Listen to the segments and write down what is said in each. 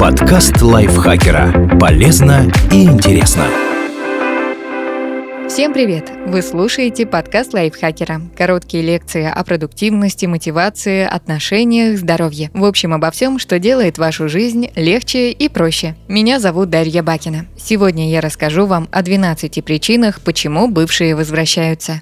Подкаст лайфхакера. Полезно и интересно. Всем привет! Вы слушаете подкаст лайфхакера. Короткие лекции о продуктивности, мотивации, отношениях, здоровье. В общем, обо всем, что делает вашу жизнь легче и проще. Меня зовут Дарья Бакина. Сегодня я расскажу вам о 12 причинах, почему бывшие возвращаются.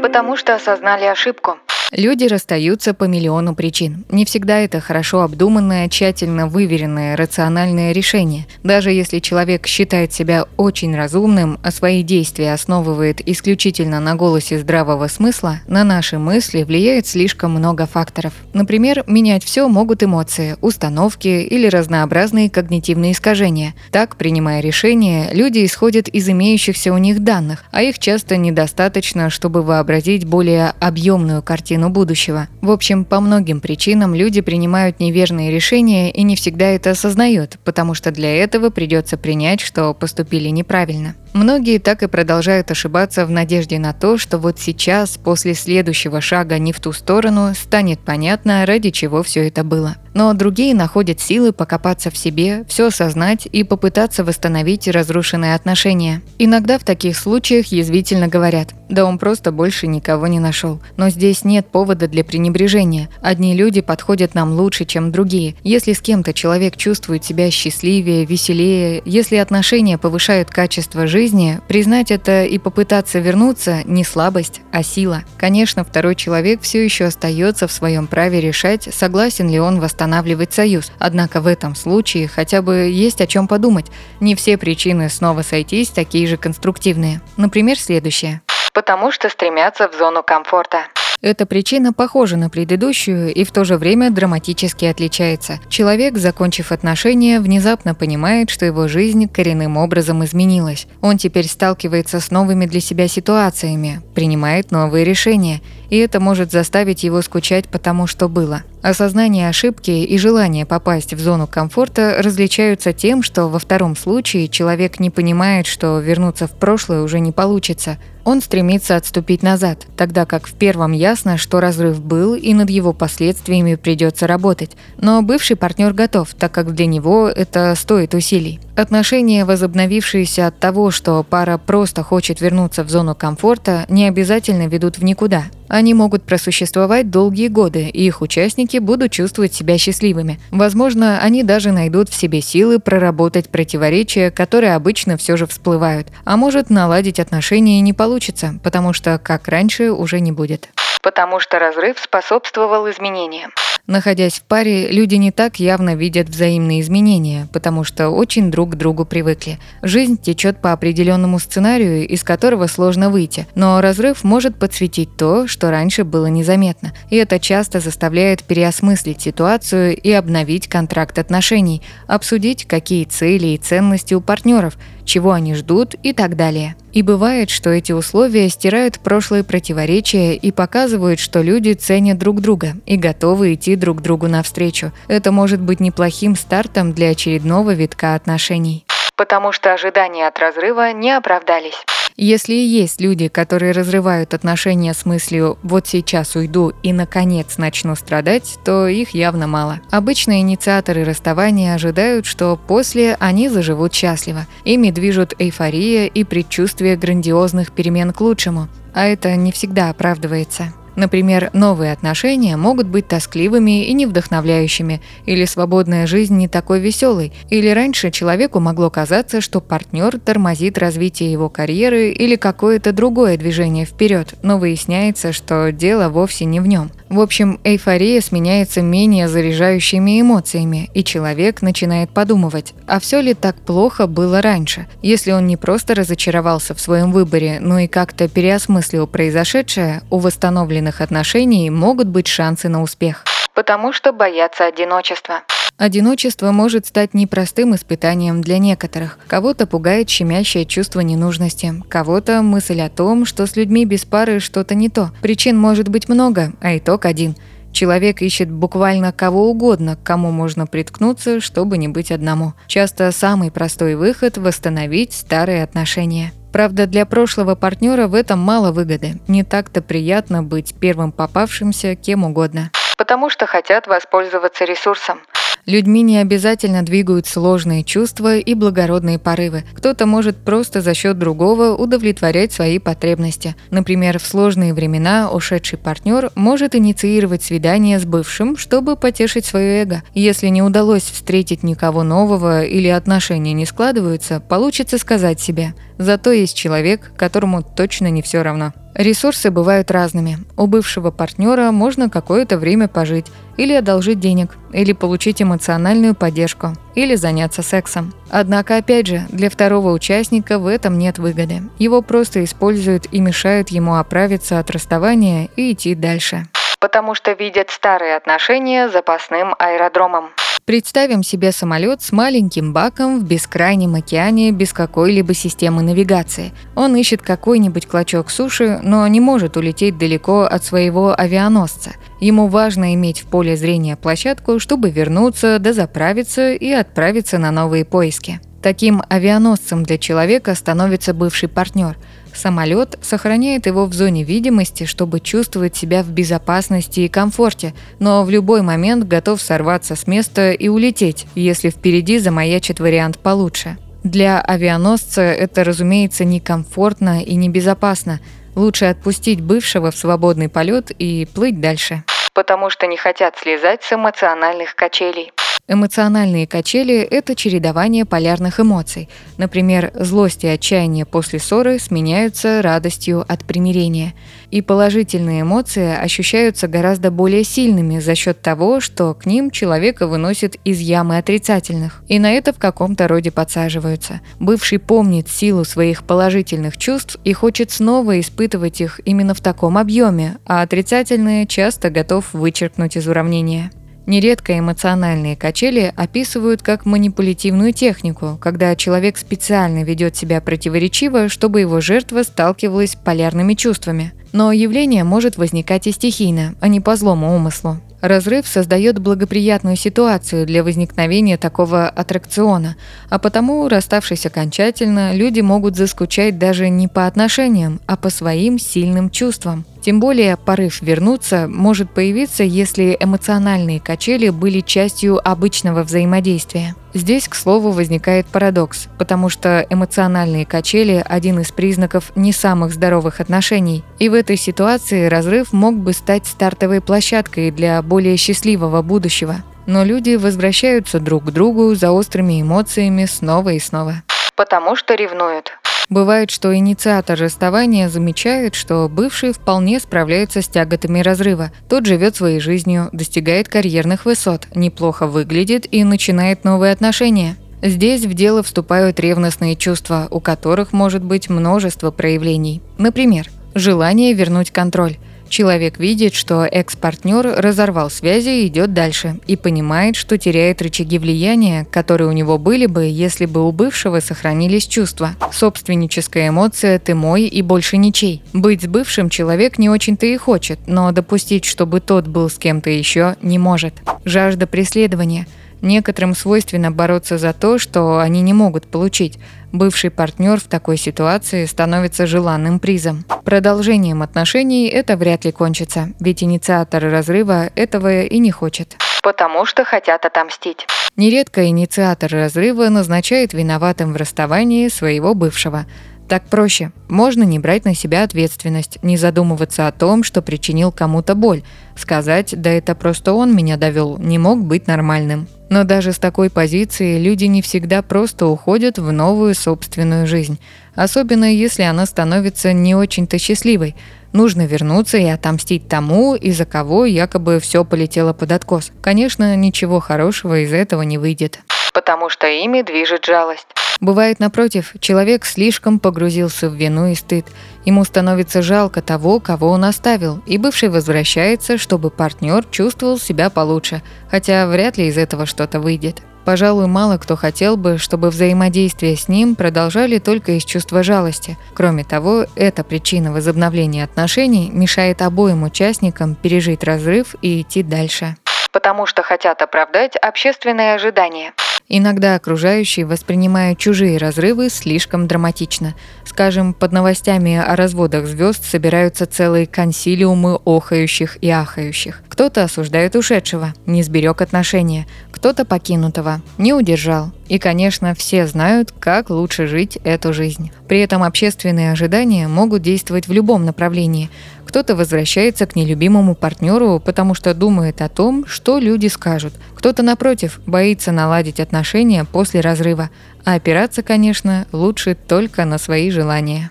Потому что осознали ошибку. Люди расстаются по миллиону причин. Не всегда это хорошо обдуманное, тщательно выверенное, рациональное решение. Даже если человек считает себя очень разумным, а свои действия основывает исключительно на голосе здравого смысла, на наши мысли влияет слишком много факторов. Например, менять все могут эмоции, установки или разнообразные когнитивные искажения. Так, принимая решения, люди исходят из имеющихся у них данных, а их часто недостаточно, чтобы вообразить более объемную картину картину будущего. В общем, по многим причинам люди принимают неверные решения и не всегда это осознают, потому что для этого придется принять, что поступили неправильно. Многие так и продолжают ошибаться в надежде на то, что вот сейчас, после следующего шага не в ту сторону, станет понятно, ради чего все это было. Но другие находят силы покопаться в себе, все осознать и попытаться восстановить разрушенные отношения. Иногда в таких случаях язвительно говорят, да он просто больше никого не нашел. Но здесь нет повода для пренебрежения. Одни люди подходят нам лучше, чем другие. Если с кем-то человек чувствует себя счастливее, веселее, если отношения повышают качество жизни, признать это и попытаться вернуться – не слабость, а сила. Конечно, второй человек все еще остается в своем праве решать, согласен ли он восстанавливать союз. Однако в этом случае хотя бы есть о чем подумать. Не все причины снова сойтись такие же конструктивные. Например, следующее. Потому что стремятся в зону комфорта. Эта причина похожа на предыдущую и в то же время драматически отличается. Человек, закончив отношения, внезапно понимает, что его жизнь коренным образом изменилась. Он теперь сталкивается с новыми для себя ситуациями, принимает новые решения, и это может заставить его скучать по тому, что было. Осознание ошибки и желание попасть в зону комфорта различаются тем, что во втором случае человек не понимает, что вернуться в прошлое уже не получится. Он стремится отступить назад, тогда как в первом ясно, что разрыв был и над его последствиями придется работать. Но бывший партнер готов, так как для него это стоит усилий. Отношения, возобновившиеся от того, что пара просто хочет вернуться в зону комфорта, не обязательно ведут в никуда. Они могут просуществовать долгие годы, и их участники будут чувствовать себя счастливыми. Возможно, они даже найдут в себе силы проработать противоречия, которые обычно все же всплывают. А может, наладить отношения не получится, потому что, как раньше, уже не будет. Потому что разрыв способствовал изменениям. Находясь в паре, люди не так явно видят взаимные изменения, потому что очень друг к другу привыкли. Жизнь течет по определенному сценарию, из которого сложно выйти, но разрыв может подсветить то, что раньше было незаметно, и это часто заставляет переосмыслить ситуацию и обновить контракт отношений, обсудить, какие цели и ценности у партнеров, чего они ждут и так далее. И бывает, что эти условия стирают прошлые противоречия и показывают, что люди ценят друг друга и готовы идти друг другу навстречу. Это может быть неплохим стартом для очередного витка отношений. Потому что ожидания от разрыва не оправдались. Если и есть люди, которые разрывают отношения с мыслью «вот сейчас уйду и, наконец, начну страдать», то их явно мало. Обычно инициаторы расставания ожидают, что после они заживут счастливо. Ими движут эйфория и предчувствие грандиозных перемен к лучшему. А это не всегда оправдывается. Например, новые отношения могут быть тоскливыми и невдохновляющими, или свободная жизнь не такой веселой, или раньше человеку могло казаться, что партнер тормозит развитие его карьеры или какое-то другое движение вперед, но выясняется, что дело вовсе не в нем. В общем, эйфория сменяется менее заряжающими эмоциями, и человек начинает подумывать, а все ли так плохо было раньше, если он не просто разочаровался в своем выборе, но и как-то переосмыслил произошедшее, у восстановленных отношений могут быть шансы на успех. Потому что боятся одиночества. Одиночество может стать непростым испытанием для некоторых. Кого-то пугает щемящее чувство ненужности, кого-то мысль о том, что с людьми без пары что-то не то. Причин может быть много, а итог один. Человек ищет буквально кого угодно, к кому можно приткнуться, чтобы не быть одному. Часто самый простой выход – восстановить старые отношения. Правда, для прошлого партнера в этом мало выгоды. Не так-то приятно быть первым попавшимся кем угодно. Потому что хотят воспользоваться ресурсом. Людьми не обязательно двигают сложные чувства и благородные порывы. Кто-то может просто за счет другого удовлетворять свои потребности. Например, в сложные времена ушедший партнер может инициировать свидание с бывшим, чтобы потешить свое эго. Если не удалось встретить никого нового или отношения не складываются, получится сказать себе «зато есть человек, которому точно не все равно». Ресурсы бывают разными. У бывшего партнера можно какое-то время пожить, или одолжить денег, или получить эмоциональную поддержку, или заняться сексом. Однако, опять же, для второго участника в этом нет выгоды. Его просто используют и мешают ему оправиться от расставания и идти дальше. Потому что видят старые отношения запасным аэродромом. Представим себе самолет с маленьким баком в бескрайнем океане без какой-либо системы навигации. Он ищет какой-нибудь клочок суши, но не может улететь далеко от своего авианосца. Ему важно иметь в поле зрения площадку, чтобы вернуться, дозаправиться и отправиться на новые поиски. Таким авианосцем для человека становится бывший партнер – Самолет сохраняет его в зоне видимости, чтобы чувствовать себя в безопасности и комфорте, но в любой момент готов сорваться с места и улететь, если впереди замаячит вариант получше. Для авианосца это, разумеется, некомфортно и небезопасно. Лучше отпустить бывшего в свободный полет и плыть дальше. Потому что не хотят слезать с эмоциональных качелей. Эмоциональные качели – это чередование полярных эмоций. Например, злость и отчаяние после ссоры сменяются радостью от примирения. И положительные эмоции ощущаются гораздо более сильными за счет того, что к ним человека выносит из ямы отрицательных. И на это в каком-то роде подсаживаются. Бывший помнит силу своих положительных чувств и хочет снова испытывать их именно в таком объеме, а отрицательные часто готов вычеркнуть из уравнения. Нередко эмоциональные качели описывают как манипулятивную технику, когда человек специально ведет себя противоречиво, чтобы его жертва сталкивалась с полярными чувствами. Но явление может возникать и стихийно, а не по злому умыслу. Разрыв создает благоприятную ситуацию для возникновения такого аттракциона, а потому, расставшись окончательно, люди могут заскучать даже не по отношениям, а по своим сильным чувствам. Тем более порыв вернуться может появиться, если эмоциональные качели были частью обычного взаимодействия. Здесь, к слову, возникает парадокс, потому что эмоциональные качели – один из признаков не самых здоровых отношений. И в этой ситуации разрыв мог бы стать стартовой площадкой для более счастливого будущего. Но люди возвращаются друг к другу за острыми эмоциями снова и снова. Потому что ревнуют. Бывает, что инициатор расставания замечает, что бывший вполне справляется с тяготами разрыва. Тот живет своей жизнью, достигает карьерных высот, неплохо выглядит и начинает новые отношения. Здесь в дело вступают ревностные чувства, у которых может быть множество проявлений. Например, желание вернуть контроль – Человек видит, что экс-партнер разорвал связи и идет дальше, и понимает, что теряет рычаги влияния, которые у него были бы, если бы у бывшего сохранились чувства. Собственническая эмоция «ты мой» и больше ничей. Быть с бывшим человек не очень-то и хочет, но допустить, чтобы тот был с кем-то еще, не может. Жажда преследования – Некоторым свойственно бороться за то, что они не могут получить. Бывший партнер в такой ситуации становится желанным призом. Продолжением отношений это вряд ли кончится, ведь инициатор разрыва этого и не хочет. Потому что хотят отомстить. Нередко инициатор разрыва назначает виноватым в расставании своего бывшего. Так проще. Можно не брать на себя ответственность, не задумываться о том, что причинил кому-то боль. Сказать «да это просто он меня довел» не мог быть нормальным. Но даже с такой позиции люди не всегда просто уходят в новую собственную жизнь, особенно если она становится не очень-то счастливой. Нужно вернуться и отомстить тому, из-за кого якобы все полетело под откос. Конечно, ничего хорошего из этого не выйдет. Потому что ими движет жалость. Бывает, напротив, человек слишком погрузился в вину и стыд. Ему становится жалко того, кого он оставил, и бывший возвращается, чтобы партнер чувствовал себя получше, хотя вряд ли из этого что-то выйдет. Пожалуй, мало кто хотел бы, чтобы взаимодействие с ним продолжали только из чувства жалости. Кроме того, эта причина возобновления отношений мешает обоим участникам пережить разрыв и идти дальше. Потому что хотят оправдать общественные ожидания. Иногда окружающие воспринимают чужие разрывы слишком драматично. Скажем, под новостями о разводах звезд собираются целые консилиумы охающих и ахающих. Кто-то осуждает ушедшего, не сберег отношения, кто-то покинутого, не удержал. И, конечно, все знают, как лучше жить эту жизнь. При этом общественные ожидания могут действовать в любом направлении. Кто-то возвращается к нелюбимому партнеру, потому что думает о том, что люди скажут. Кто-то, напротив, боится наладить отношения после разрыва. А опираться, конечно, лучше только на свои желания.